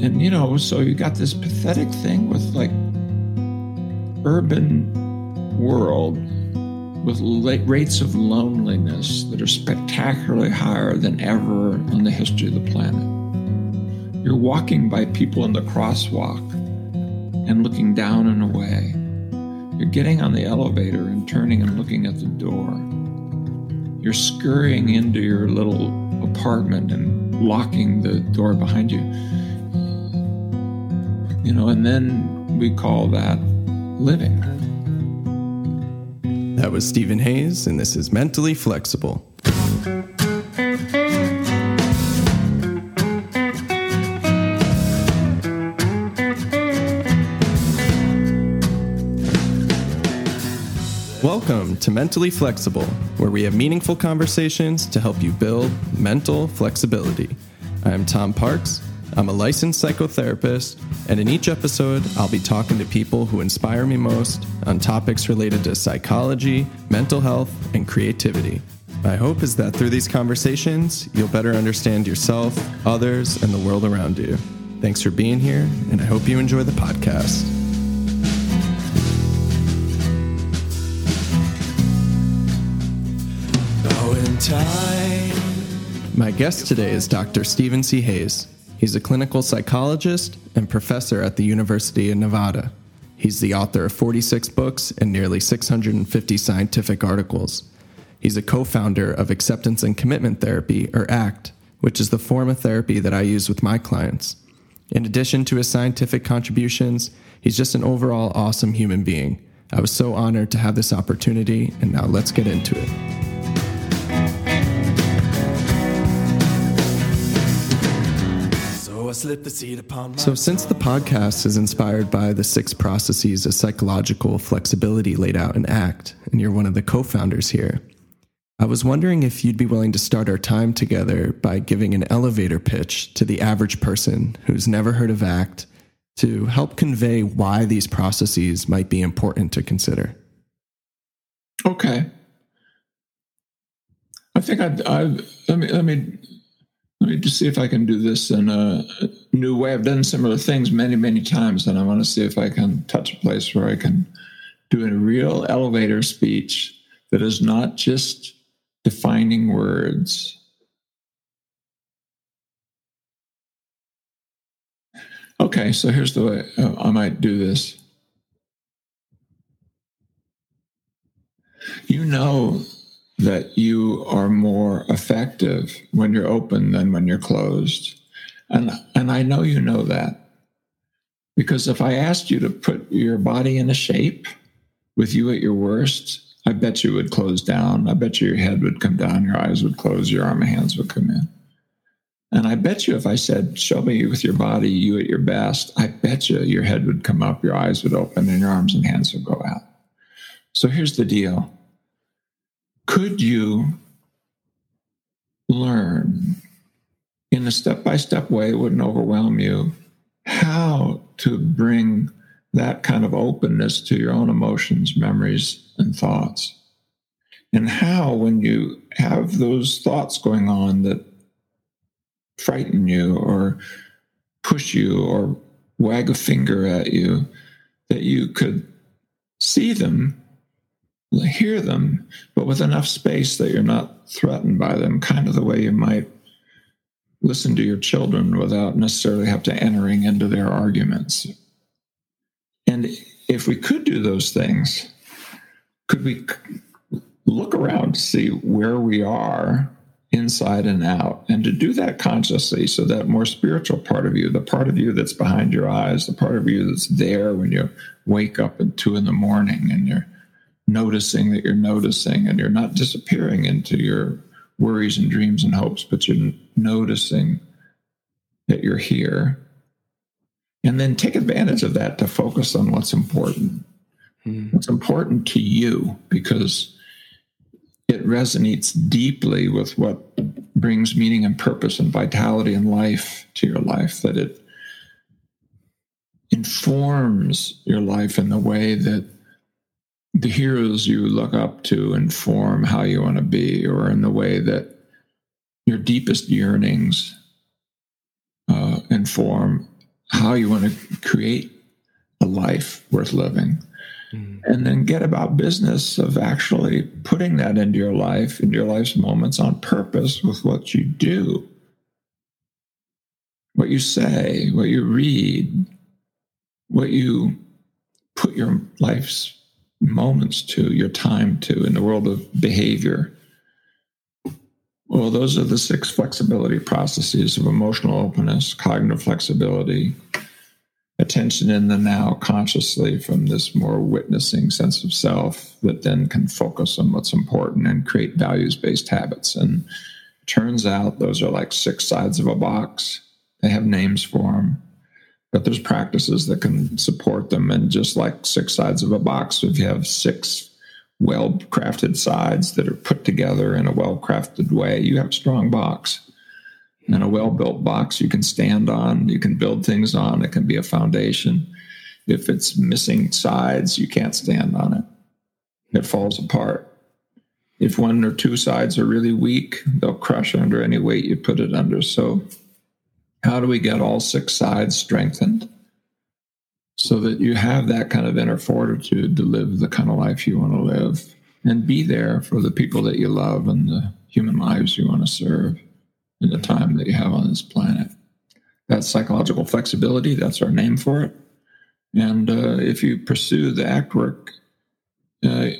and you know, so you got this pathetic thing with like urban world with rates of loneliness that are spectacularly higher than ever in the history of the planet. You're walking by people in the crosswalk and looking down and away. You're getting on the elevator and turning and looking at the door. You're scurrying into your little apartment and locking the door behind you. You know, and then we call that living. That was Stephen Hayes, and this is Mentally Flexible. Welcome to Mentally Flexible, where we have meaningful conversations to help you build mental flexibility. I am Tom Parks I'm a licensed psychotherapist, and in each episode, I'll be talking to people who inspire me most on topics related to psychology, mental health, and creativity. My hope is that through these conversations, you'll better understand yourself, others, and the world around you. Thanks for being here, and I hope you enjoy the podcast. My guest today is Dr. Stephen C. Hayes. He's a clinical psychologist and professor at the University of Nevada. He's the author of 46 books and nearly 650 scientific articles. He's a co founder of Acceptance and Commitment Therapy, or ACT, which is the form of therapy that I use with my clients. In addition to his scientific contributions, he's just an overall awesome human being. I was so honored to have this opportunity, and now let's get into it. So, since the podcast is inspired by the six processes of psychological flexibility laid out in ACT, and you're one of the co founders here, I was wondering if you'd be willing to start our time together by giving an elevator pitch to the average person who's never heard of ACT to help convey why these processes might be important to consider. Okay. I think I'd, I'd let me let me let me just see if I can do this in a new way. I've done similar things many, many times, and I want to see if I can touch a place where I can do a real elevator speech that is not just defining words. Okay, so here's the way uh, I might do this. You know that you are more effective when you're open than when you're closed. And, and I know you know that. Because if I asked you to put your body in a shape with you at your worst, I bet you would close down. I bet you your head would come down, your eyes would close, your arm and hands would come in. And I bet you if I said, Show me with your body, you at your best, I bet you your head would come up, your eyes would open, and your arms and hands would go out. So here's the deal could you learn in a step by step way, it wouldn't overwhelm you, how to bring that kind of openness to your own emotions, memories, and thoughts? And how, when you have those thoughts going on that frighten you or push you or wag a finger at you, that you could see them hear them, but with enough space that you're not threatened by them, kind of the way you might listen to your children without necessarily have to entering into their arguments. And if we could do those things, could we look around to see where we are inside and out and to do that consciously so that more spiritual part of you the part of you that's behind your eyes the part of you that's there when you wake up at two in the morning and you're noticing that you're noticing and you're not disappearing into your worries and dreams and hopes, but you're noticing that you're here. And then take advantage of that to focus on what's important. Hmm. What's important to you because it resonates deeply with what brings meaning and purpose and vitality and life to your life, that it informs your life in the way that the heroes you look up to inform how you want to be, or in the way that your deepest yearnings uh, inform how you want to create a life worth living. Mm. And then get about business of actually putting that into your life, into your life's moments on purpose with what you do, what you say, what you read, what you put your life's moments to, your time to in the world of behavior. Well, those are the six flexibility processes of emotional openness, cognitive flexibility, attention in the now consciously from this more witnessing sense of self that then can focus on what's important and create values based habits. And turns out those are like six sides of a box. They have names for them, but there's practices that can support them. And just like six sides of a box, if you have six well crafted sides that are put together in a well crafted way, you have a strong box and a well built box you can stand on, you can build things on. It can be a foundation. If it's missing sides, you can't stand on it, it falls apart. If one or two sides are really weak, they'll crush under any weight you put it under. So, how do we get all six sides strengthened so that you have that kind of inner fortitude to live the kind of life you want to live and be there for the people that you love and the human lives you want to serve? in the time that you have on this planet. That's psychological flexibility. That's our name for it. And uh, if you pursue the act work, uh,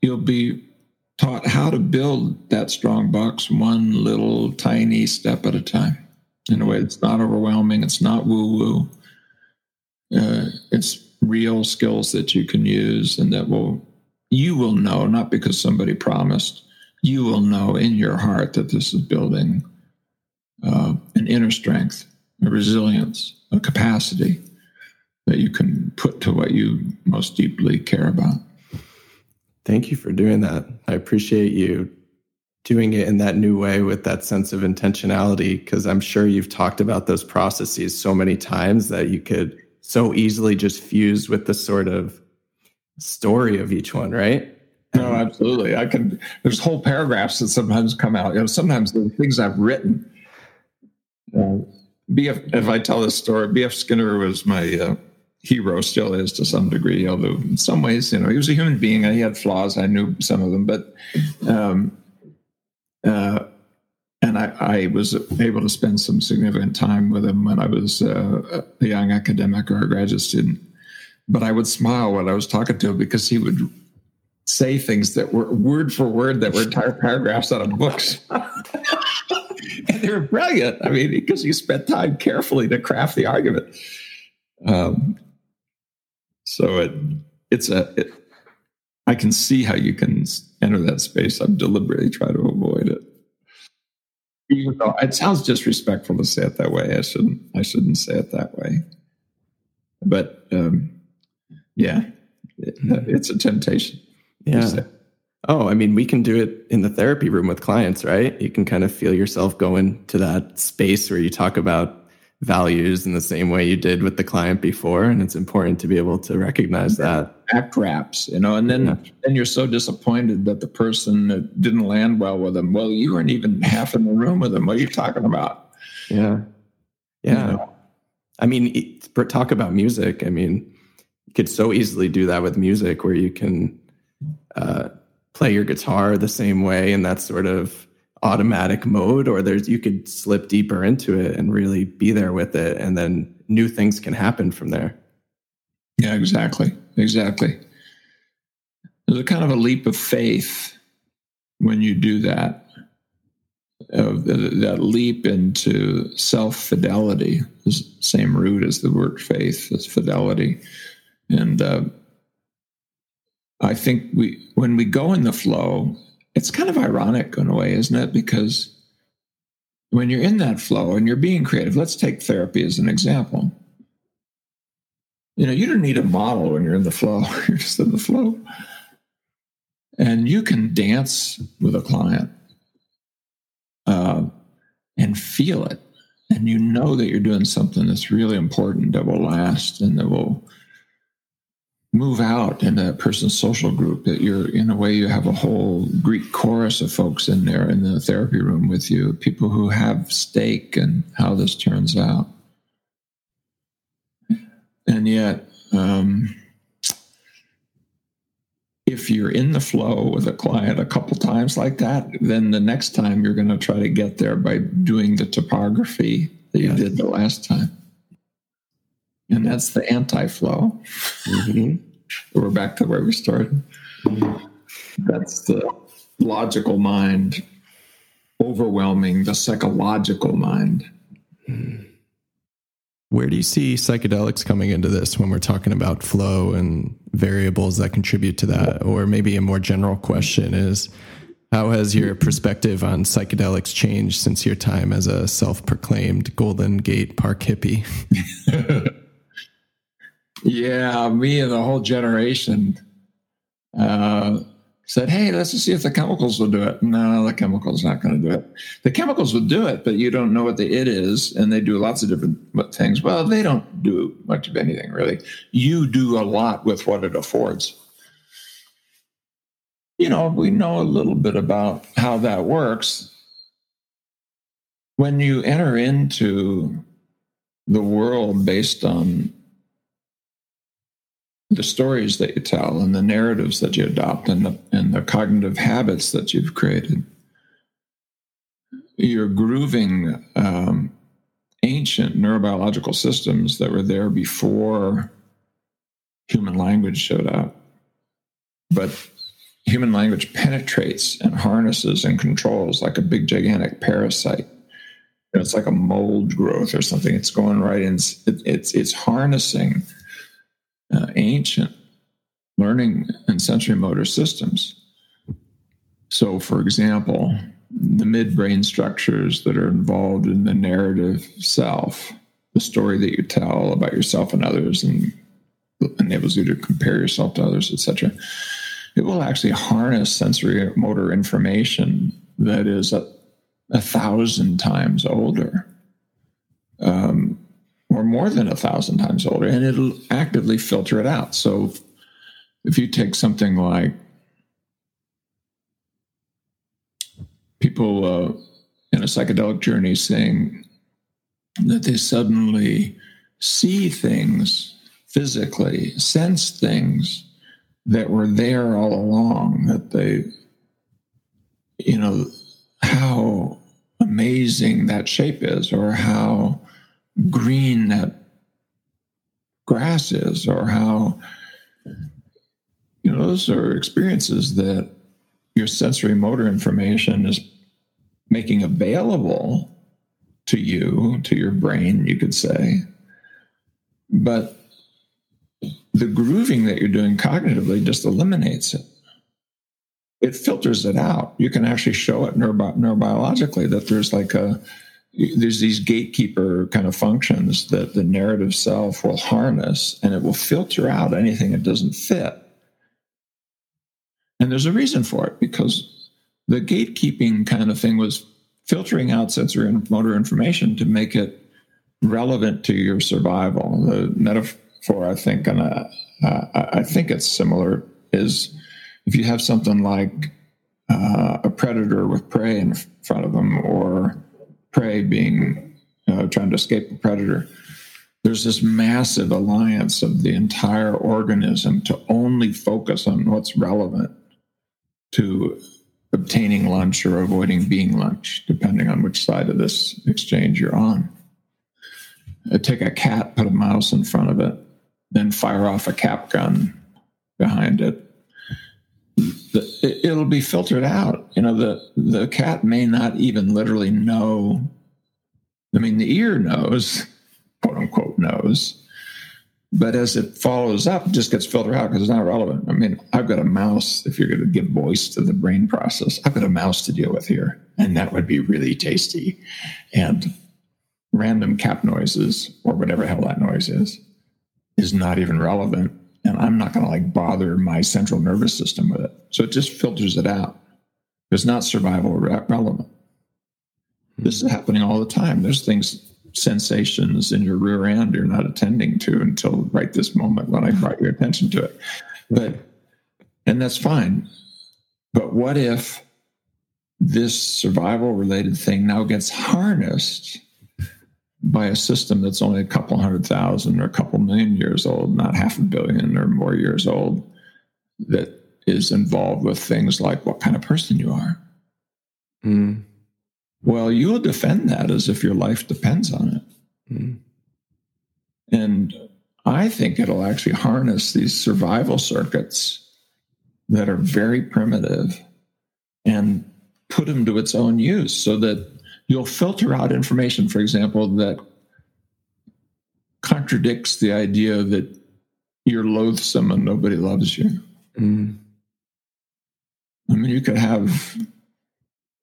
you'll be taught how to build that strong box one little tiny step at a time in a way that's not overwhelming. It's not woo woo. Uh, it's real skills that you can use and that will, you will know, not because somebody promised, you will know in your heart that this is building uh, an inner strength, a resilience, a capacity that you can put to what you most deeply care about. Thank you for doing that. I appreciate you doing it in that new way with that sense of intentionality because I'm sure you've talked about those processes so many times that you could so easily just fuse with the sort of story of each one, right? No, absolutely. I can. There's whole paragraphs that sometimes come out. You know, sometimes the things I've written uh, BF, if I tell this story, B.F. Skinner was my uh, hero, still is to some degree, although in some ways, you know, he was a human being and he had flaws. I knew some of them, but, um, uh, and I, I, was able to spend some significant time with him when I was uh, a young academic or a graduate student. But I would smile when I was talking to him because he would say things that were word for word that were entire paragraphs out of books. and they were brilliant. I mean, because you spent time carefully to craft the argument. Um, so it it's a it, I can see how you can enter that space. I'm deliberately trying to avoid it. Even though it sounds disrespectful to say it that way, I shouldn't. I shouldn't say it that way. But um, yeah, it, it's a temptation. Yeah. Oh, I mean, we can do it in the therapy room with clients, right? You can kind of feel yourself going to that space where you talk about values in the same way you did with the client before. And it's important to be able to recognize that. Act wraps, you know, and then yeah. then you're so disappointed that the person didn't land well with them. Well, you weren't even half in the room with them. What are you talking about? Yeah. Yeah. You know? I mean, talk about music. I mean, you could so easily do that with music where you can uh, play your guitar the same way and that sort of automatic mode or there's you could slip deeper into it and really be there with it and then new things can happen from there. Yeah exactly. Exactly. There's a kind of a leap of faith when you do that uh, that leap into self fidelity same root as the word faith as fidelity. And uh, I think we when we go in the flow, it's kind of ironic in a way, isn't it? Because when you're in that flow and you're being creative, let's take therapy as an example. You know, you don't need a model when you're in the flow. you're just in the flow. And you can dance with a client uh, and feel it. And you know that you're doing something that's really important that will last and that will move out in that person's social group that you're in a way you have a whole greek chorus of folks in there in the therapy room with you people who have stake in how this turns out And yet, um, if you're in the flow with a client a couple times like that, then the next time you're going to try to get there by doing the topography that you yes. did the last time. And that's the anti flow. Mm-hmm. We're back to where we started. Mm-hmm. That's the logical mind overwhelming the psychological mind. Where do you see psychedelics coming into this when we're talking about flow and variables that contribute to that? Or maybe a more general question is how has your perspective on psychedelics changed since your time as a self proclaimed Golden Gate Park hippie? yeah, me and the whole generation. Uh, said, "Hey, let's just see if the chemicals will do it." No, the chemicals not going to do it. The chemicals will do it, but you don't know what the it is, and they do lots of different things. Well, they don't do much of anything really. You do a lot with what it affords. You know, we know a little bit about how that works. When you enter into the world based on the stories that you tell and the narratives that you adopt and the, and the cognitive habits that you've created. You're grooving um, ancient neurobiological systems that were there before human language showed up. But human language penetrates and harnesses and controls like a big, gigantic parasite. It's like a mold growth or something. It's going right in. It, it's it's harnessing uh, ancient learning and sensory motor systems. So, for example, the midbrain structures that are involved in the narrative self, the story that you tell about yourself and others, and enables you to compare yourself to others, etc. It will actually harness sensory motor information that is a, a thousand times older. Um, more than a thousand times older, and it'll actively filter it out. So if you take something like people uh, in a psychedelic journey saying that they suddenly see things physically, sense things that were there all along, that they, you know, how amazing that shape is, or how green that grass is or how you know those are experiences that your sensory motor information is making available to you to your brain you could say. But the grooving that you're doing cognitively just eliminates it. It filters it out. You can actually show it neurobi- neurobiologically that there's like a there's these gatekeeper kind of functions that the narrative self will harness and it will filter out anything that doesn't fit. And there's a reason for it because the gatekeeping kind of thing was filtering out sensory and motor information to make it relevant to your survival. The metaphor, I think, and uh, I think it's similar, is if you have something like uh, a predator with prey in front of them or prey being uh, trying to escape a predator. There's this massive alliance of the entire organism to only focus on what's relevant to obtaining lunch or avoiding being lunch, depending on which side of this exchange you're on. I take a cat, put a mouse in front of it, then fire off a cap gun behind it. It'll be filtered out. You know, the, the cat may not even literally know I mean, the ear knows, quote unquote, knows. But as it follows up, it just gets filtered out because it's not relevant. I mean, I've got a mouse, if you're going to give voice to the brain process, I've got a mouse to deal with here. And that would be really tasty. And random cat noises, or whatever hell that noise is, is not even relevant. And I'm not going to like bother my central nervous system with it. So it just filters it out. It's not survival relevant. Hmm. This is happening all the time. There's things, sensations in your rear end you're not attending to until right this moment when I hmm. brought your attention to it. But, and that's fine. But what if this survival related thing now gets harnessed by a system that's only a couple hundred thousand or a couple million years old, not half a billion or more years old, that is involved with things like what kind of person you are. Mm. Well, you'll defend that as if your life depends on it. Mm. And I think it'll actually harness these survival circuits that are very primitive and put them to its own use so that you'll filter out information, for example, that contradicts the idea that you're loathsome and nobody loves you. Mm. I mean, you could have,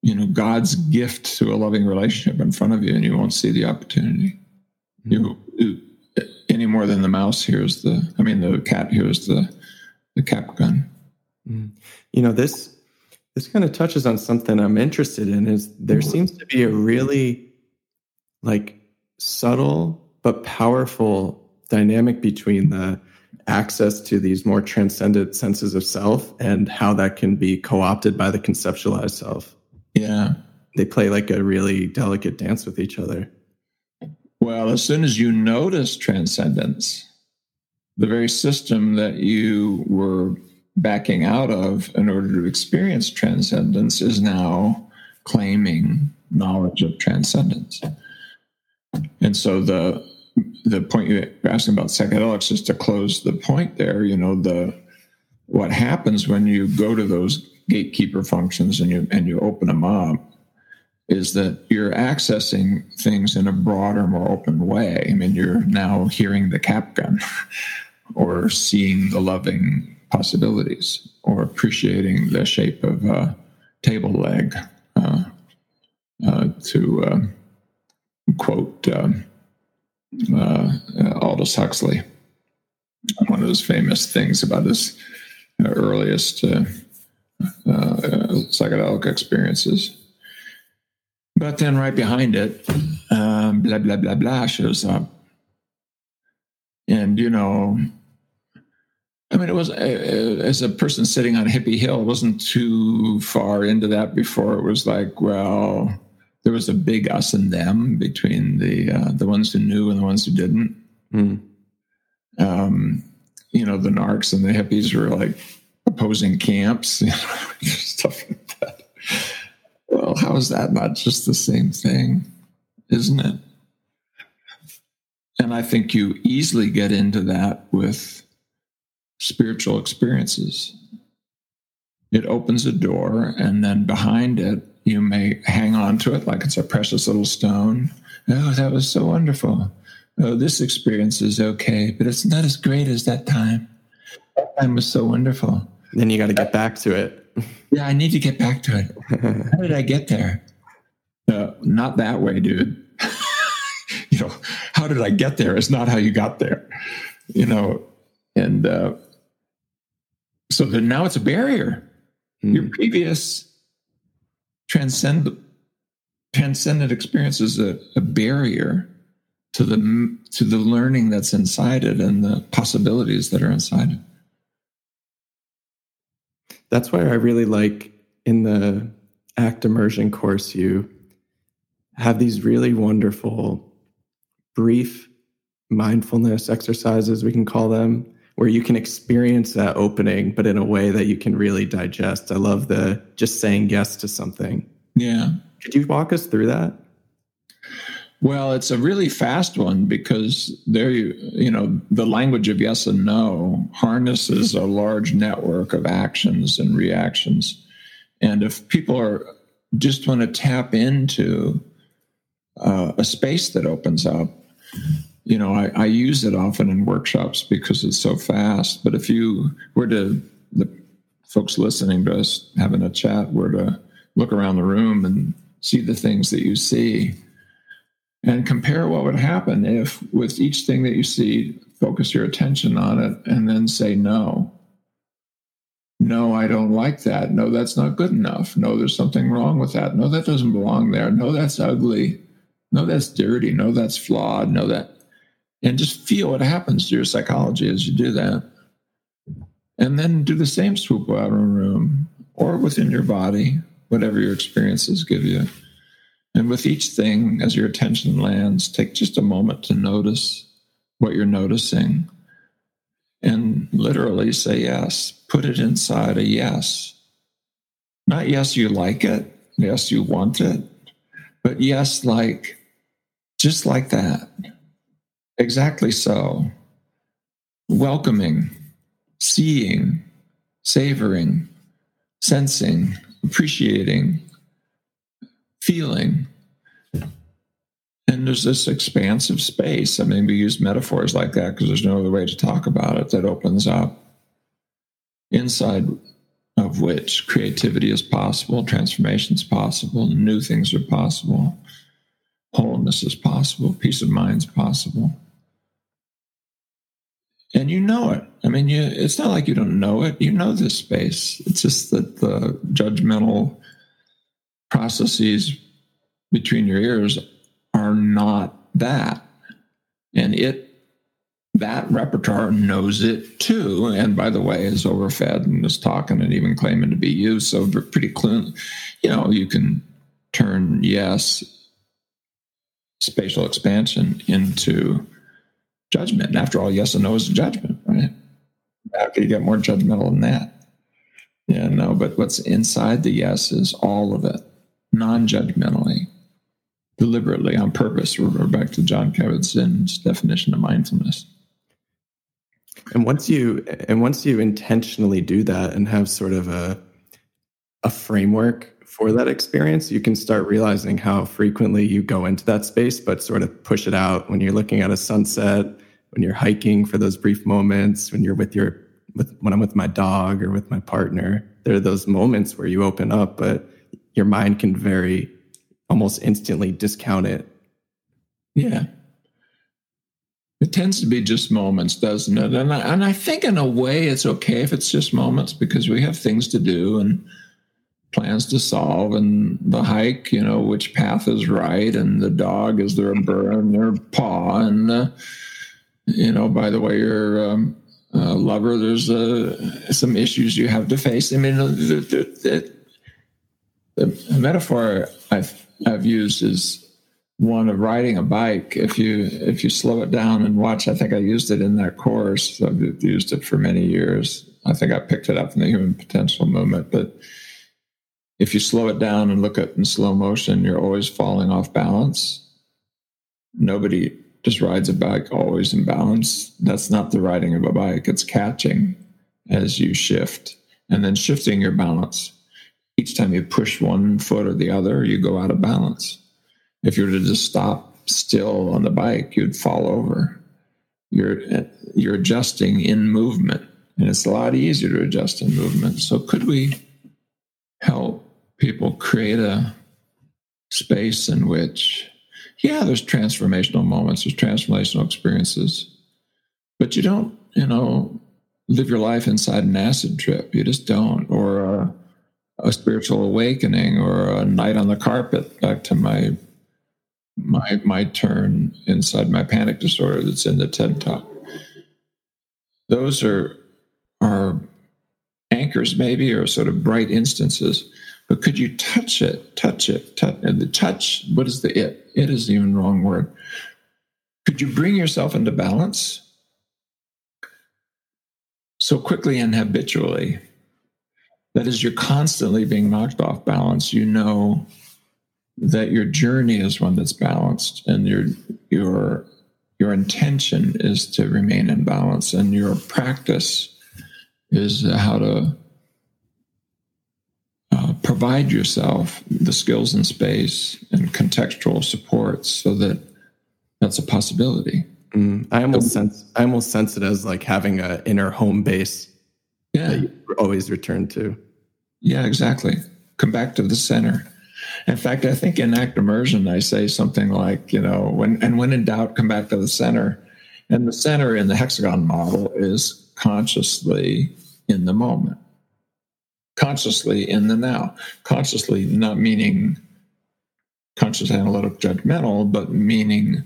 you know, God's gift to a loving relationship in front of you, and you won't see the opportunity. Mm. You, any more than the mouse hears the, I mean, the cat hears the the cap gun. Mm. You know this this kind of touches on something I'm interested in. Is there mm-hmm. seems to be a really like subtle but powerful dynamic between the access to these more transcendent senses of self and how that can be co-opted by the conceptualized self. Yeah. They play like a really delicate dance with each other. Well, as soon as you notice transcendence, the very system that you were backing out of in order to experience transcendence is now claiming knowledge of transcendence. And so the the point you're asking about psychedelics is to close the point there. You know, the what happens when you go to those gatekeeper functions and you and you open them up is that you're accessing things in a broader, more open way. I mean, you're now hearing the cap gun or seeing the loving possibilities or appreciating the shape of a table leg. Uh, uh, to uh, quote um, uh, Aldous Huxley. One of those famous things about his uh, earliest uh, psychedelic experiences. But then right behind it, um, blah, blah, blah, blah shows up. And, you know, I mean, it was as a person sitting on Hippie Hill, it wasn't too far into that before it was like, well, there was a big us and them between the uh, the ones who knew and the ones who didn't. Mm. Um, you know, the narcs and the hippies were like opposing camps, you know, stuff like that. Well, how is that not just the same thing, isn't it? And I think you easily get into that with spiritual experiences. It opens a door, and then behind it you may hang on to it like it's a precious little stone. Oh, that was so wonderful. Oh, this experience is okay, but it's not as great as that time. That time was so wonderful. Then you got to get back to it. yeah, I need to get back to it. How did I get there? Uh, not that way, dude. you know, how did I get there? It's not how you got there. You know, and uh, so then now it's a barrier. Mm. Your previous transcend transcendent experience is a, a barrier to the to the learning that's inside it and the possibilities that are inside it. That's why I really like in the ACT immersion course you have these really wonderful brief mindfulness exercises we can call them where you can experience that opening, but in a way that you can really digest. I love the just saying yes to something. Yeah. Could you walk us through that? Well, it's a really fast one because there you you know the language of yes and no harnesses a large network of actions and reactions, and if people are just want to tap into uh, a space that opens up, you know, I, I, use it often in workshops because it's so fast. But if you were to, the folks listening to us having a chat were to look around the room and see the things that you see and compare what would happen if, with each thing that you see, focus your attention on it and then say no. No, I don't like that. No, that's not good enough. No, there's something wrong with that. No, that doesn't belong there. No, that's ugly. No, that's dirty. No, that's flawed. No, that and just feel what happens to your psychology as you do that. And then do the same swoop out of a room or within your body, whatever your experiences give you. And with each thing, as your attention lands, take just a moment to notice what you're noticing and literally say yes. Put it inside a yes. Not yes, you like it, yes, you want it, but yes, like just like that. Exactly so. Welcoming, seeing, savoring, sensing, appreciating, feeling. And there's this expansive space. I mean, we use metaphors like that because there's no other way to talk about it that opens up, inside of which creativity is possible, transformation is possible, new things are possible, wholeness is possible, peace of mind is possible. And you know it. I mean, you, it's not like you don't know it. You know this space. It's just that the judgmental processes between your ears are not that. And it, that repertoire knows it too. And by the way, is overfed and is talking and even claiming to be you. So pretty clean, you know, you can turn yes, spatial expansion into judgment. And after all, yes and no is a judgment, right? How can you get more judgmental than that? Yeah, no, but what's inside the yes is all of it, non judgmentally deliberately on purpose. We're, back to Jon Kabat-Zinn's definition of mindfulness. And once you and once you intentionally do that and have sort of a a framework for that experience, you can start realizing how frequently you go into that space, but sort of push it out when you're looking at a sunset, when you're hiking for those brief moments, when you're with your with when I'm with my dog or with my partner. There are those moments where you open up, but your mind can very almost instantly discount it. Yeah. It tends to be just moments, doesn't it? And I, and I think in a way it's okay if it's just moments because we have things to do and plans to solve and the hike, you know, which path is right and the dog, is there a burr in their paw? And, uh, you know, by the way, your um, uh, lover, there's uh, some issues you have to face. I mean, the, the, the, the metaphor I've I've used is one of riding a bike. If you if you slow it down and watch, I think I used it in that course. I've used it for many years. I think I picked it up in the human potential movement. But if you slow it down and look at in slow motion, you're always falling off balance. Nobody just rides a bike always in balance. That's not the riding of a bike. It's catching as you shift and then shifting your balance each time you push one foot or the other, you go out of balance. If you were to just stop still on the bike, you'd fall over. You're you're adjusting in movement, and it's a lot easier to adjust in movement. So, could we help people create a space in which, yeah, there's transformational moments, there's transformational experiences, but you don't, you know, live your life inside an acid trip. You just don't, or uh, a spiritual awakening or a night on the carpet back to my my my turn inside my panic disorder that's in the TED talk. Those are are anchors maybe or sort of bright instances. But could you touch it, touch it, touch and the touch, what is the it? It is even wrong word. Could you bring yourself into balance so quickly and habitually that is, you're constantly being knocked off balance. You know that your journey is one that's balanced, and your your your intention is to remain in balance, and your practice is how to provide yourself the skills and space and contextual support so that that's a possibility. Mm, I almost sense I almost sense it as like having an inner home base yeah. that you always return to. Yeah, exactly. Come back to the center. In fact, I think in act immersion, I say something like, you know, when and when in doubt, come back to the center. And the center in the hexagon model is consciously in the moment, consciously in the now, consciously not meaning conscious analytic judgmental, but meaning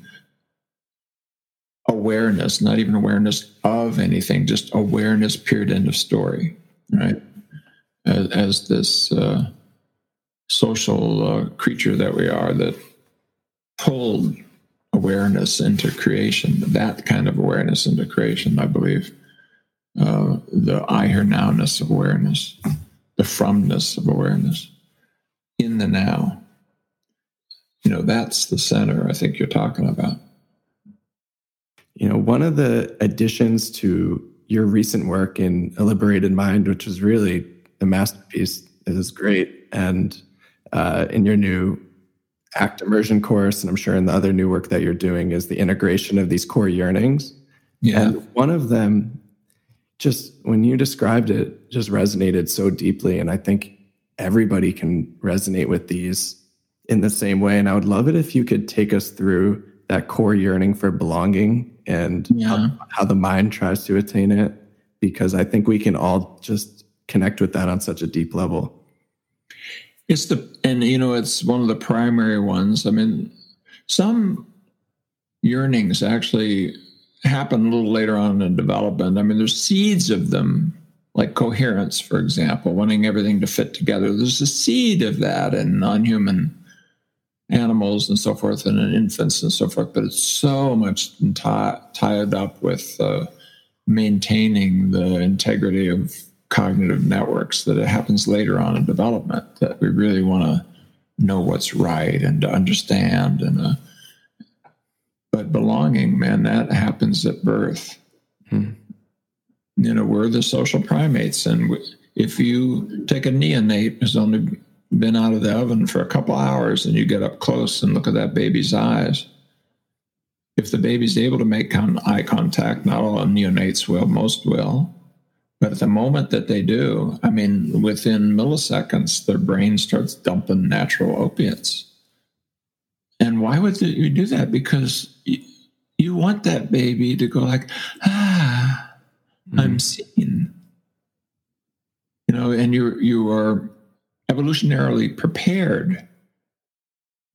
awareness, not even awareness of anything, just awareness, period, end of story, right? As, as this uh, social uh, creature that we are that pulled awareness into creation, that kind of awareness into creation, I believe. Uh, the I hear nowness of awareness, the fromness of awareness in the now. You know, that's the center I think you're talking about. You know, one of the additions to your recent work in A Liberated Mind, which is really a masterpiece, is great. And uh, in your new ACT immersion course, and I'm sure in the other new work that you're doing, is the integration of these core yearnings. Yeah. And one of them, just when you described it, just resonated so deeply. And I think everybody can resonate with these in the same way. And I would love it if you could take us through that core yearning for belonging and yeah. how, how the mind tries to attain it, because I think we can all just connect with that on such a deep level. It's the, and you know, it's one of the primary ones. I mean, some yearnings actually happen a little later on in development. I mean, there's seeds of them like coherence, for example, wanting everything to fit together. There's a seed of that in non human animals and so forth, and in infants and so forth, but it's so much t- tied up with uh, maintaining the integrity of cognitive networks that it happens later on in development that we really want to know what's right and to understand and uh, but belonging man that happens at birth hmm you know, we're the social primates. And if you take a neonate who's only been out of the oven for a couple hours and you get up close and look at that baby's eyes, if the baby's able to make eye contact, not all neonates will, most will. But at the moment that they do, I mean, within milliseconds, their brain starts dumping natural opiates. And why would you do that? Because you want that baby to go like, ah, mm-hmm. I'm seen. You know, and you you are evolutionarily prepared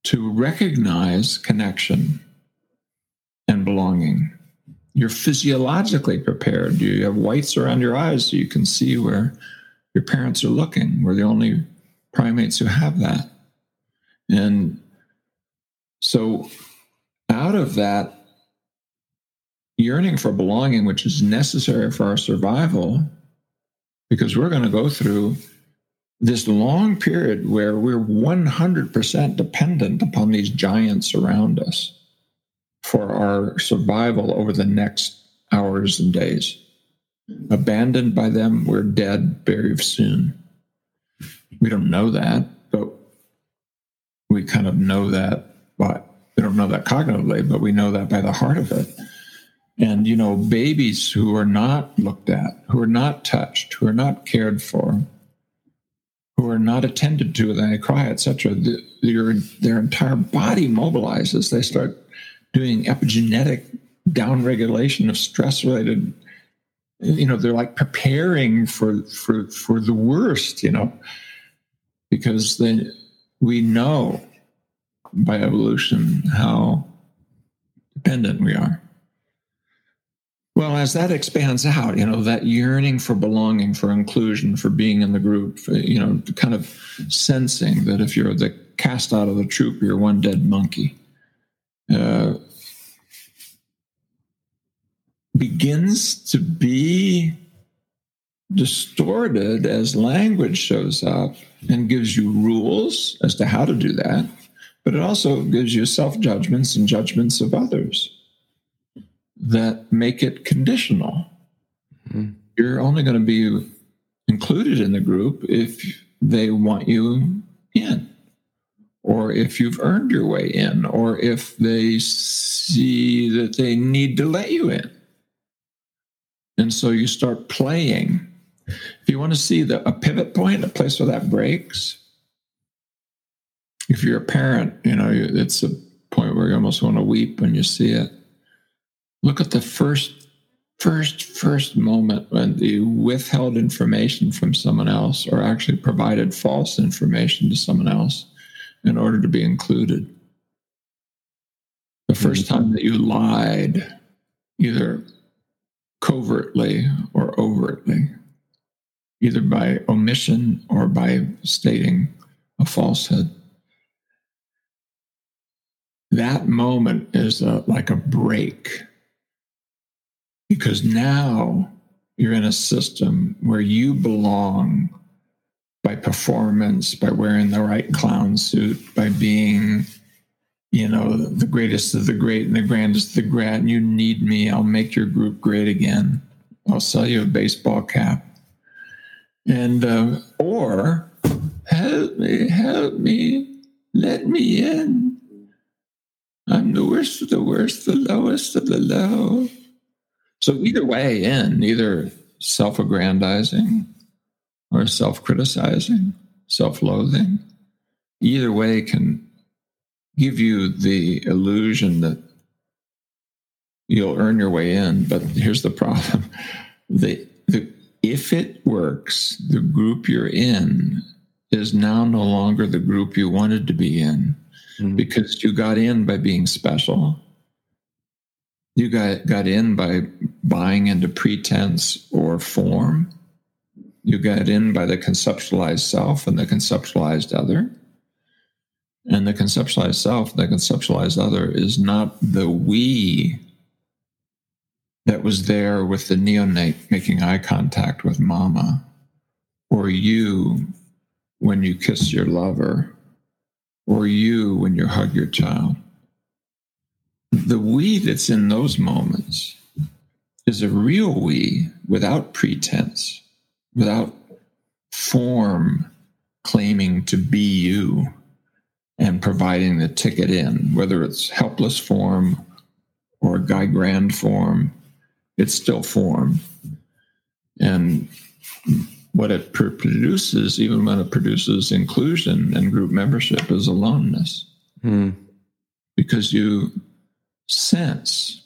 to recognize connection and belonging. You're physiologically prepared. You have whites around your eyes so you can see where your parents are looking. We're the only primates who have that. And so out of that yearning for belonging, which is necessary for our survival, because we're going to go through this long period where we're 100% dependent upon these giants around us for our survival over the next hours and days. Abandoned by them, we're dead very soon. We don't know that, but we kind of know that, but we don't know that cognitively, but we know that by the heart of it. And, you know, babies who are not looked at, who are not touched, who are not cared for, who are not attended to they cry, etc., the, their, their entire body mobilizes. They start doing epigenetic downregulation of stress related you know they're like preparing for for for the worst you know because then we know by evolution how dependent we are. Well, as that expands out, you know, that yearning for belonging, for inclusion, for being in the group, for, you know, kind of sensing that if you're the cast out of the troop, you're one dead monkey, uh, begins to be distorted as language shows up and gives you rules as to how to do that, but it also gives you self judgments and judgments of others that make it conditional. Mm-hmm. You're only going to be included in the group if they want you in, or if you've earned your way in, or if they see that they need to let you in. And so you start playing. If you want to see the, a pivot point, a place where that breaks, if you're a parent, you know, it's a point where you almost want to weep when you see it look at the first first first moment when you withheld information from someone else or actually provided false information to someone else in order to be included the 1st mm-hmm. time that you lied either covertly or overtly either by omission or by stating a falsehood. That moment is a, like a break because now you're in a system where you belong by performance, by wearing the right clown suit, by being, you know, the greatest of the great and the grandest of the grand. You need me. I'll make your group great again. I'll sell you a baseball cap. And, uh, or help me, help me, let me in. I'm the worst of the worst, the lowest of the low. So either way in, either self-aggrandizing or self-criticizing, self-loathing, either way can give you the illusion that you'll earn your way in. But here's the problem. The, the, if it works, the group you're in is now no longer the group you wanted to be in mm-hmm. because you got in by being special you got, got in by buying into pretense or form. You got in by the conceptualized self and the conceptualized other. And the conceptualized self, the conceptualized other, is not the we that was there with the neonate making eye contact with mama, or you when you kiss your lover, or you when you hug your child the we that's in those moments is a real we without pretense, without form claiming to be you and providing the ticket in, whether it's helpless form or Guy Grand form, it's still form. And what it produces, even when it produces inclusion and group membership, is aloneness. Mm. Because you sense.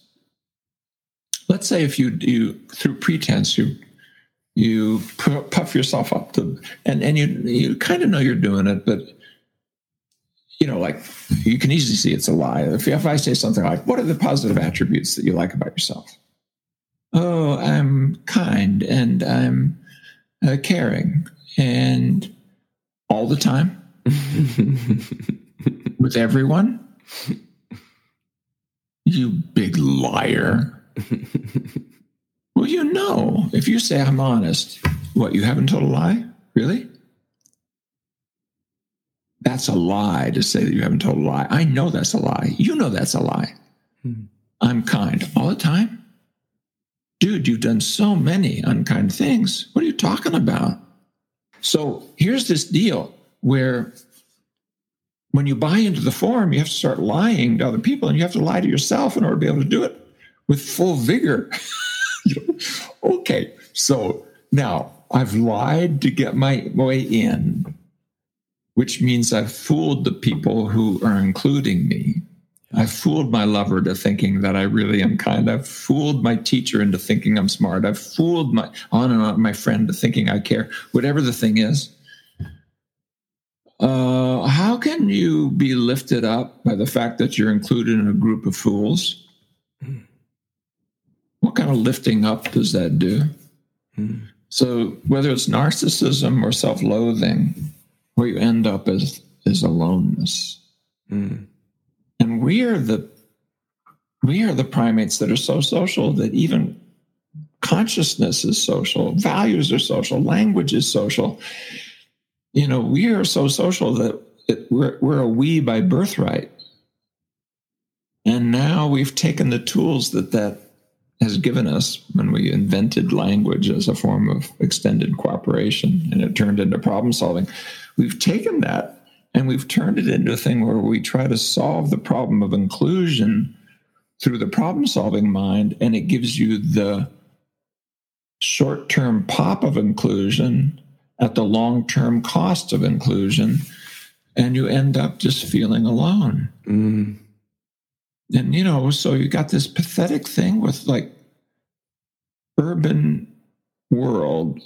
Let's say if you you through pretense you you puff yourself up to and and you you kind of know you're doing it, but you know, like you can easily see it's a lie. If, if I say something like, "What are the positive attributes that you like about yourself?" Oh, I'm kind and I'm uh, caring and all the time with everyone you big liar. well, you know, if you say I'm honest, what, you haven't told a lie? Really? That's a lie to say that you haven't told a lie. I know that's a lie. You know that's a lie. Hmm. I'm kind all the time. Dude, you've done so many unkind things. What are you talking about? So here's this deal where when you buy into the form, you have to start lying to other people and you have to lie to yourself in order to be able to do it with full vigor. okay, so now I've lied to get my way in, which means I've fooled the people who are including me. I've fooled my lover to thinking that I really am kind. I've fooled my teacher into thinking I'm smart. I've fooled my on and on my friend to thinking I care. Whatever the thing is, uh, how can you be lifted up by the fact that you're included in a group of fools? What kind of lifting up does that do? Mm. So, whether it's narcissism or self loathing, where you end up is, is aloneness. Mm. And we are the we are the primates that are so social that even consciousness is social, values are social, language is social you know, we are so social that it, we're, we're a we by birthright. And now we've taken the tools that that has given us when we invented language as a form of extended cooperation and it turned into problem solving. We've taken that and we've turned it into a thing where we try to solve the problem of inclusion through the problem solving mind and it gives you the short term pop of inclusion at the long term cost of inclusion, and you end up just feeling alone. Mm. And, you know, so you got this pathetic thing with like urban world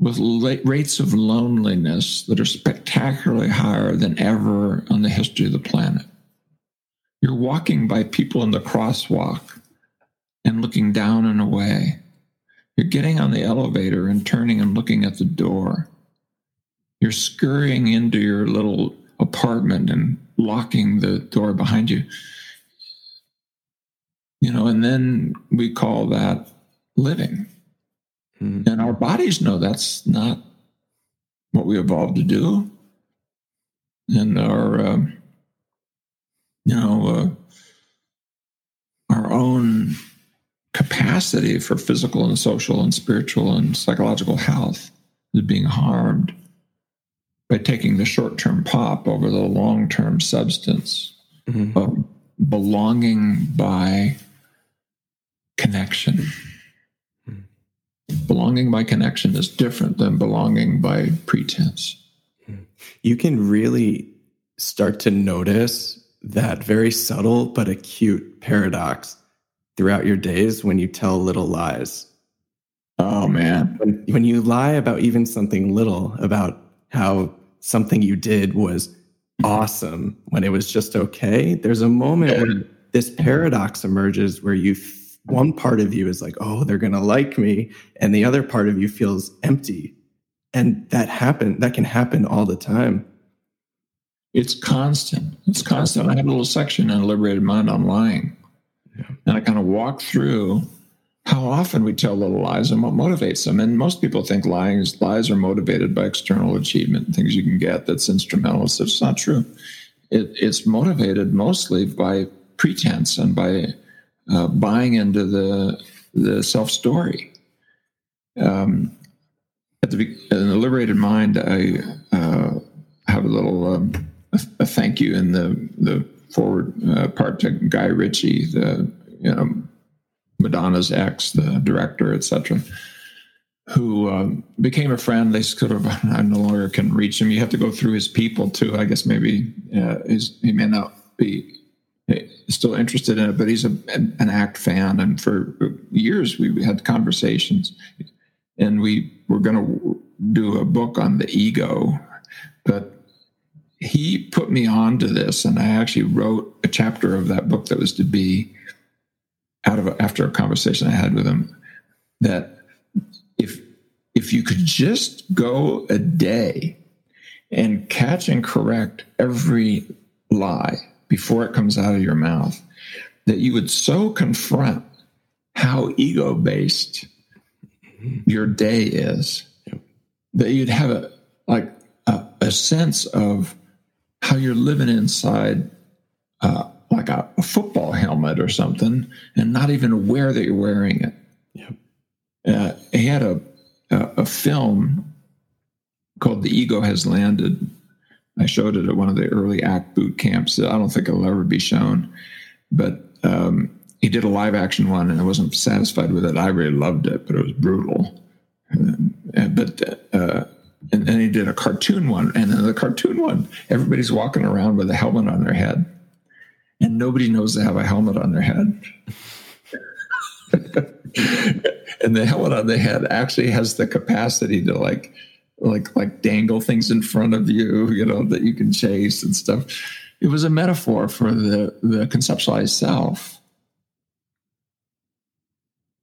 with rates of loneliness that are spectacularly higher than ever on the history of the planet. You're walking by people in the crosswalk and looking down and away. You're getting on the elevator and turning and looking at the door. you're scurrying into your little apartment and locking the door behind you. You know, and then we call that living. Mm-hmm. And our bodies know that's not what we evolved to do. And our, uh, you know, uh, our own capacity for physical and social and spiritual and psychological health is being harmed by taking the short term pop over the long term substance mm-hmm. of belonging by connection. Belonging by connection is different than belonging by pretense. You can really start to notice that very subtle but acute paradox throughout your days when you tell little lies. Oh man. When, when you lie about even something little, about how something you did was awesome when it was just okay, there's a moment yeah. when this paradox emerges where you one part of you is like, "Oh, they're going to like me," and the other part of you feels empty. And that happen that can happen all the time. It's constant. It's constant. I have a little section in Liberated Mind on lying. Yeah. And I kind of walk through how often we tell little lies and what motivates them. And most people think lying lies are motivated by external achievement, things you can get that's instrumental. So it's not true. It, it's motivated mostly by pretense and by uh, buying into the the self story. Um, at the in the liberated mind, I uh, have a little um, a, thank you in the the foreword uh, part to Guy Ritchie, the you know Madonna's ex, the director, etc., who um, became a friend. They sort of, I no longer can reach him. You have to go through his people too. I guess maybe uh, he may not be still interested in it, but he's a, an ACT fan. And for years, we had conversations, and we were going to do a book on the ego, but he put me on to this, and I actually wrote a chapter of that book that was to be out of a, after a conversation I had with him that if if you could just go a day and catch and correct every lie before it comes out of your mouth, that you would so confront how ego based your day is that you'd have a like a, a sense of how you're living inside uh, like a, a, football helmet or something and not even aware that you're wearing it. Yep. Uh, he had a, a, a film called "The Ego Has Landed." I showed it at one of the early ACT boot camps. I don't think it'll ever be shown, but um, he did a live action one, and I wasn't satisfied with it. I really loved it, but it was brutal. Uh, but uh, and then he did a cartoon one, and then the cartoon one, everybody's walking around with a helmet on their head and nobody knows they have a helmet on their head. and the helmet on the head actually has the capacity to like like like dangle things in front of you, you know, that you can chase and stuff. It was a metaphor for the the conceptualized self.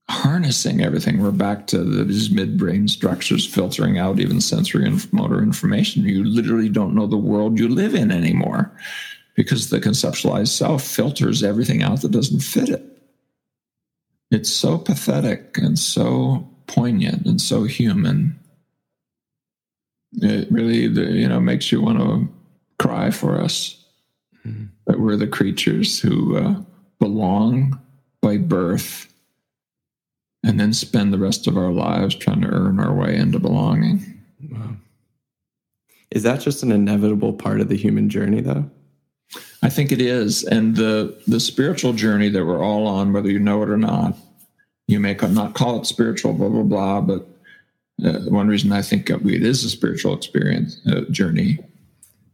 Harnessing everything, we're back to the, these midbrain structures filtering out even sensory and motor information. You literally don't know the world you live in anymore because the conceptualized self filters everything out that doesn't fit it. It's so pathetic and so poignant and so human. It really, you know, makes you want to cry for us mm-hmm. that we're the creatures who uh, belong by birth and then spend the rest of our lives trying to earn our way into belonging. Wow. Is that just an inevitable part of the human journey, though? I think it is. And the, the spiritual journey that we're all on, whether you know it or not, you may not call it spiritual, blah, blah, blah. But uh, one reason I think it is a spiritual experience uh, journey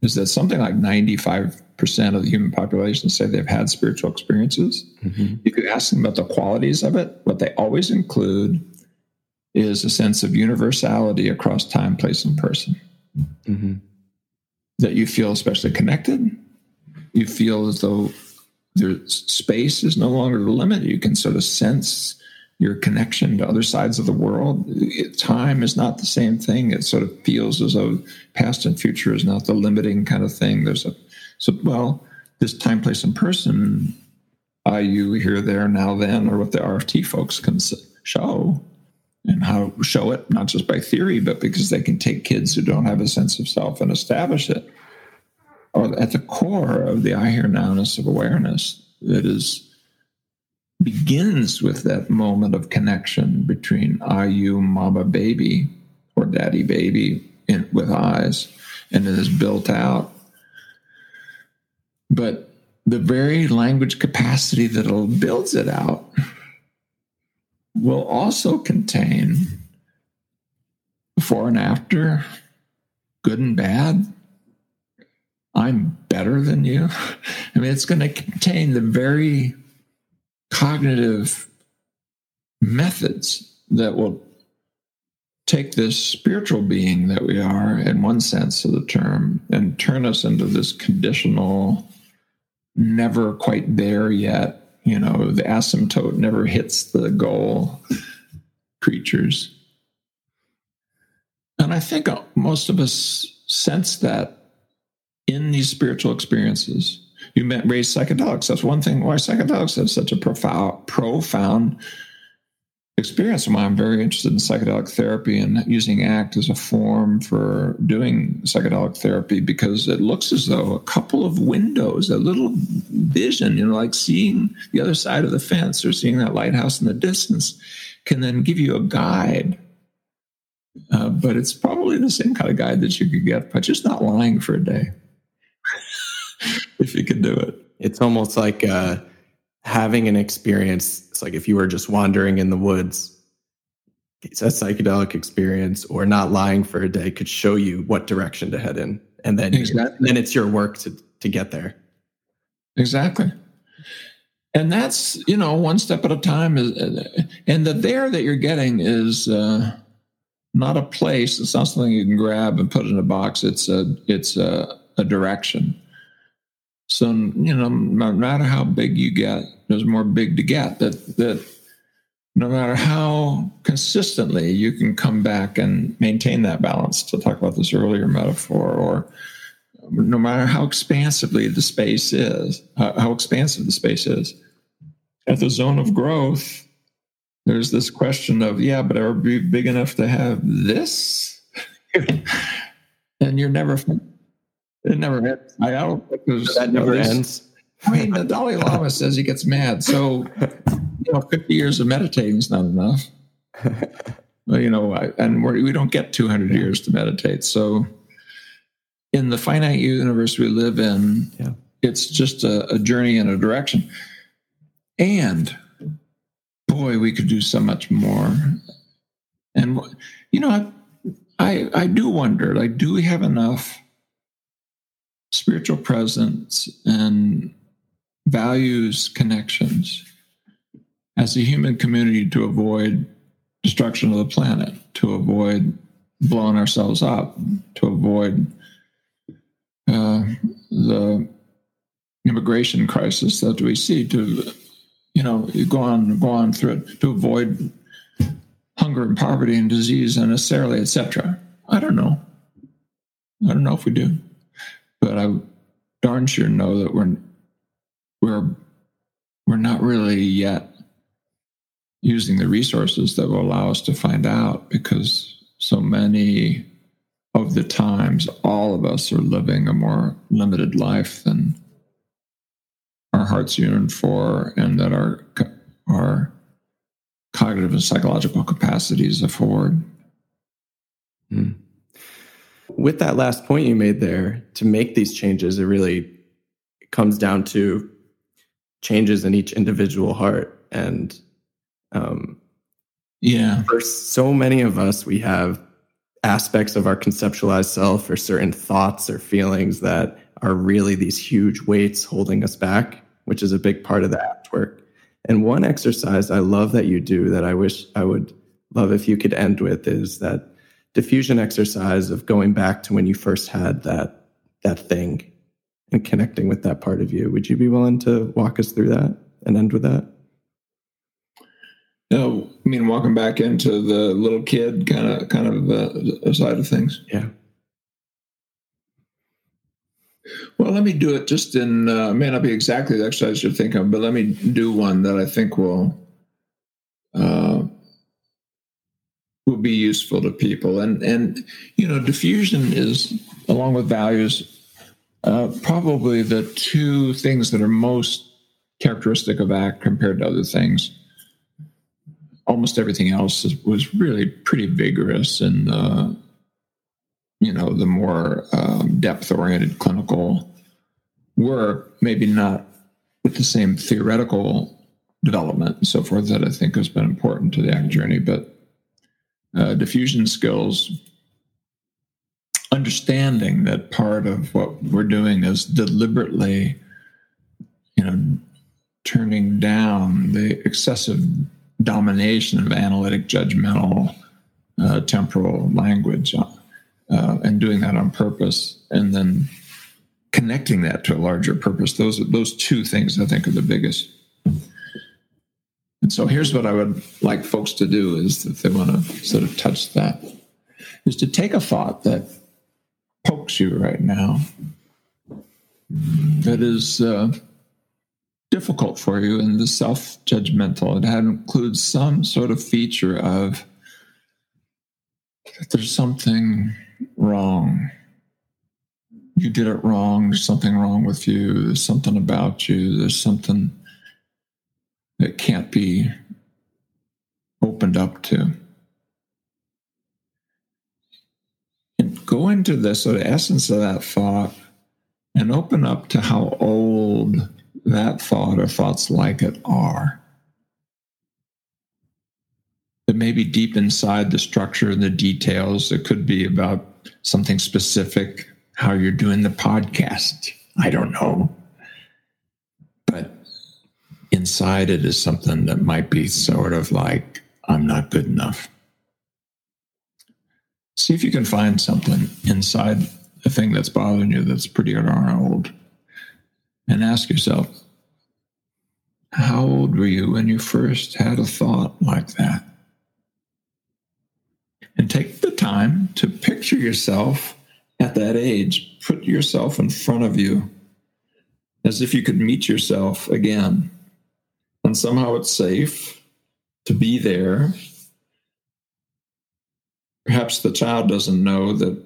is that something like 95% of the human population say they've had spiritual experiences. Mm-hmm. You could ask them about the qualities of it. What they always include is a sense of universality across time, place, and person. Mm-hmm. That you feel especially connected, you feel as though their space is no longer the limit. You can sort of sense your connection to other sides of the world. It, time is not the same thing. It sort of feels as though past and future is not the limiting kind of thing. There's a so well, this time, place, and person, I, you, here, there, now, then, or what the RFT folks can show, and how show it not just by theory, but because they can take kids who don't have a sense of self and establish it. Or at the core of the I hear nowness of awareness that is begins with that moment of connection between I, you, mama, baby, or daddy, baby in, with eyes, and it is built out. But the very language capacity that builds it out will also contain before and after, good and bad. I'm better than you. I mean, it's going to contain the very cognitive methods that will take this spiritual being that we are, in one sense of the term, and turn us into this conditional, never quite there yet, you know, the asymptote never hits the goal creatures. And I think most of us sense that in these spiritual experiences you met raised psychedelics. That's one thing why psychedelics have such a profound, profound experience and why I'm very interested in psychedelic therapy and using ACT as a form for doing psychedelic therapy because it looks as though a couple of windows, a little vision, you know, like seeing the other side of the fence or seeing that lighthouse in the distance, can then give you a guide. Uh, but it's probably the same kind of guide that you could get by just not lying for a day if you could do it. It's almost like uh, having an experience. It's like if you were just wandering in the woods, it's a psychedelic experience, or not lying for a day could show you what direction to head in, and then exactly. then it's your work to to get there. Exactly. And that's you know one step at a time. Is and the there that you're getting is uh, not a place. It's not something you can grab and put in a box. It's a it's a, a direction. So you know, no matter how big you get, there's more big to get. That that no matter how consistently you can come back and maintain that balance. To talk about this earlier metaphor, or no matter how expansively the space is, how, how expansive the space is, at the zone of growth, there's this question of yeah, but are we big enough to have this? and you're never it never ends. I don't think there's that never ends. I mean, the Dalai Lama says he gets mad. So, you know, 50 years of meditating is not enough. well, you know, I, and we're, we do not get 200 years to meditate. So, in the finite universe we live in, yeah. it's just a, a journey in a direction. And boy, we could do so much more. And you know, I, I, I do wonder, like, do we have enough spiritual presence and values connections as a human community to avoid destruction of the planet, to avoid blowing ourselves up, to avoid uh, the immigration crisis that we see, to you know go on go on through it, to avoid hunger and poverty and disease unnecessarily, etc. I don't know. I don't know if we do but I darn sure know that we're we're we're not really yet using the resources that will allow us to find out because so many of the times all of us are living a more limited life than our hearts yearn for and that our our cognitive and psychological capacities afford. With that last point you made there, to make these changes, it really comes down to changes in each individual heart. And um, yeah, for so many of us, we have aspects of our conceptualized self or certain thoughts or feelings that are really these huge weights holding us back, which is a big part of the ACT work. And one exercise I love that you do that I wish I would love if you could end with is that defusion exercise of going back to when you first had that that thing and connecting with that part of you. Would you be willing to walk us through that and end with that? No, I mean, walking back into the little kid kind of kind of uh, side of things. Yeah. Well, let me do it just in, uh, may not be exactly the exercise you're thinking of, but let me do one that I think will uh, be useful to people. And and you know, defusion is along with values uh, probably the two things that are most characteristic of ACT compared to other things. Almost everything else is, was really pretty vigorous and uh, you know the more um, depth-oriented clinical work, maybe not with the same theoretical development and so forth that I think has been important to the ACT journey, but uh, defusion skills, understanding that part of what we're doing is deliberately, you know, turning down the excessive domination of analytic, judgmental, uh, temporal language, uh, and doing that on purpose, and then connecting that to a larger purpose. Those those two things I think are the biggest. So here's what I would like folks to do is if they want to sort of touch that, is to take a thought that pokes you right now, that is uh, difficult for you and the self judgmental. It includes some sort of feature of that there's something wrong. You did it wrong. There's something wrong with you. There's something about you. There's something that can't be opened up to. And go into the sort of essence of that thought and open up to how old that thought or thoughts like it are. That maybe deep inside the structure and the details, it could be about something specific, how you're doing the podcast. I don't know. Inside it is something that might be sort of like, I'm not good enough. See if you can find something inside the thing that's bothering you that's pretty darn old. And ask yourself, how old were you when you first had a thought like that? And take the time to picture yourself at that age. Put yourself in front of you as if you could meet yourself again and somehow it's safe to be there. Perhaps the child doesn't know that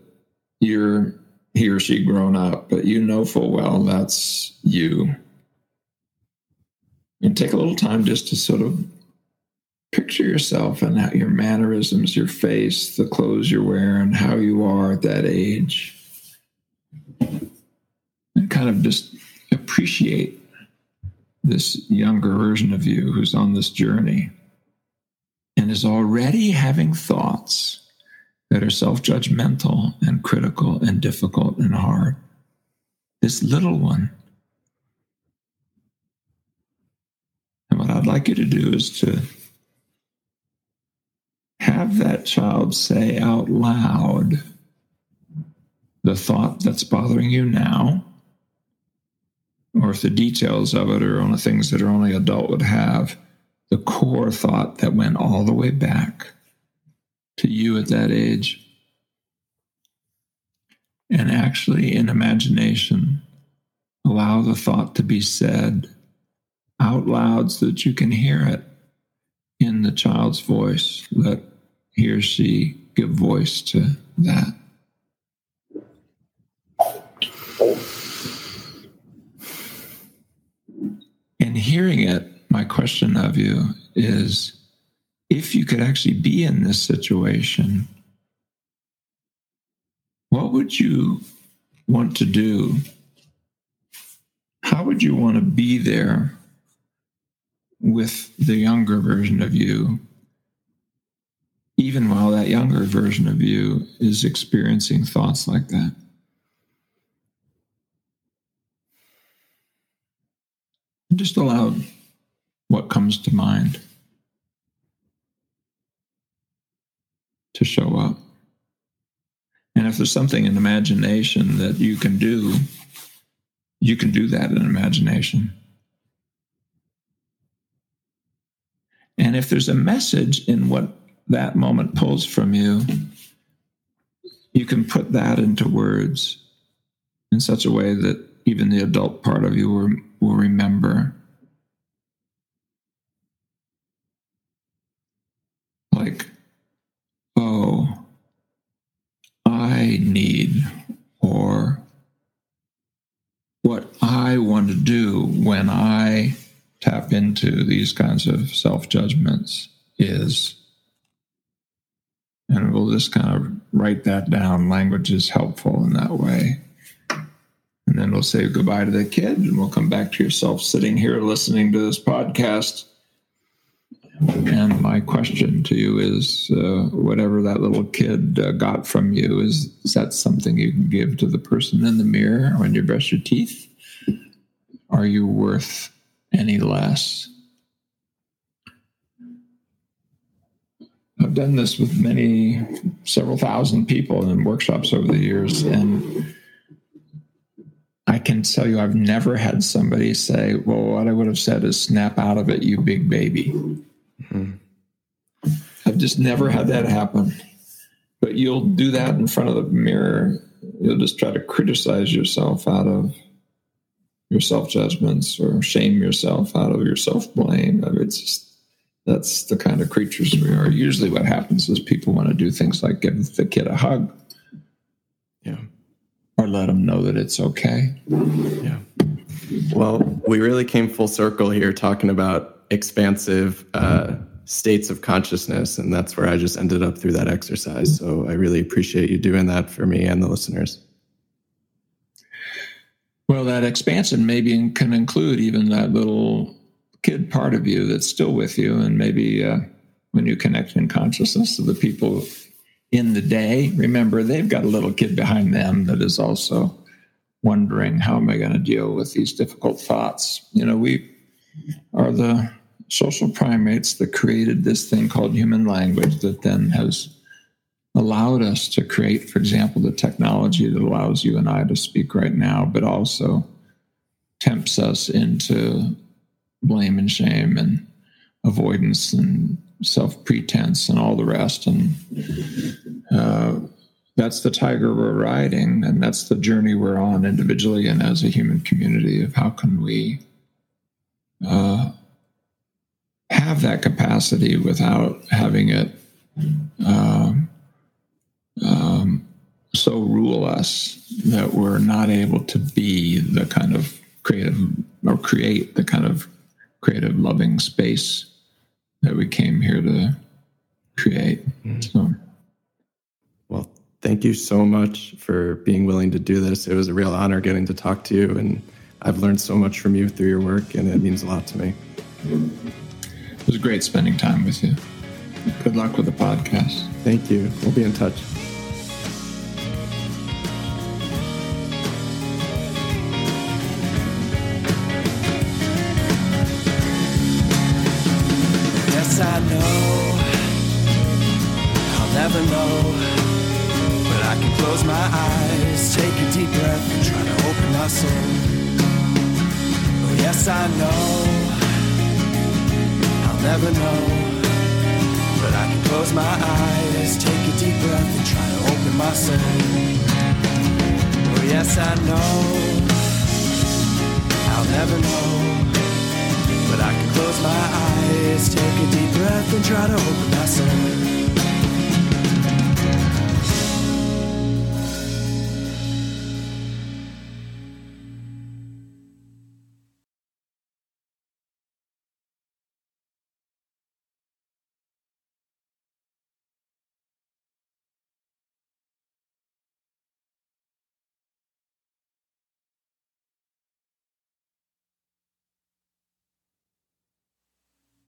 you're he or she grown up, but you know full well that's you. And take a little time just to sort of picture yourself and how your mannerisms, your face, the clothes you're wearing, how you are at that age. And kind of just appreciate this younger version of you who's on this journey and is already having thoughts that are self judgmental and critical and difficult and hard. This little one. And what I'd like you to do is to have that child say out loud the thought that's bothering you now or if the details of it are only things that are only adult would have, the core thought that went all the way back to you at that age. And actually, in imagination, allow the thought to be said out loud so that you can hear it in the child's voice. Let he or she give voice to that. In hearing it, my question of you is if you could actually be in this situation, what would you want to do? How would you want to be there with the younger version of you, even while that younger version of you is experiencing thoughts like that? Just allow what comes to mind to show up. And if there's something in imagination that you can do, you can do that in imagination. And if there's a message in what that moment pulls from you, you can put that into words in such a way that even the adult part of you will, remember. Like, oh, I need, or what I want to do when I tap into these kinds of self judgments is. And we'll just kind of write that down. Language is helpful in that way. And then we'll say goodbye to the kid and we'll come back to yourself sitting here listening to this podcast. And my question to you is uh, whatever that little kid uh, got from you, is, is that something you can give to the person in the mirror when you brush your teeth? Are you worth any less. I've done this with many, several thousand people in workshops over the years, and can tell you I've never had somebody say, Well, what I would have said is, snap out of it, you big baby. Mm-hmm. I've just never had that happen. But you'll do that in front of the mirror. You'll just try to criticize yourself out of your self judgments or shame yourself out of your self blame. It's just, that's the kind of creatures we are. Usually, what happens is people want to do things like give the kid a hug, or let them know that it's okay. Yeah. Well, we really came full circle here talking about expansive uh, states of consciousness, and that's where I just ended up through that exercise. So I really appreciate you doing that for me and the listeners. Well, that expansion maybe can include even that little kid part of you that's still with you. And maybe uh, when you connect in consciousness to the people in the day, remember they've got a little kid behind them that is also wondering, how am I going to deal with these difficult thoughts? You know, we are the social primates that created this thing called human language that then has allowed us to create, for example, the technology that allows you and I to speak right now, but also tempts us into blame and shame and avoidance and self pretense and all the rest. And uh, that's the tiger we're riding, and that's the journey we're on individually and as a human community of how can we uh, have that capacity without having it. Um, um, so rule us that we're not able to be the kind of creative or create the kind of creative, loving space that we came here to create. Mm-hmm. So. Well, thank you so much for being willing to do this. It was a real honor getting to talk to you, and I've learned so much from you through your work, and it means a lot to me. It was great spending time with you. Good luck with the podcast. Thank you. We'll be in touch.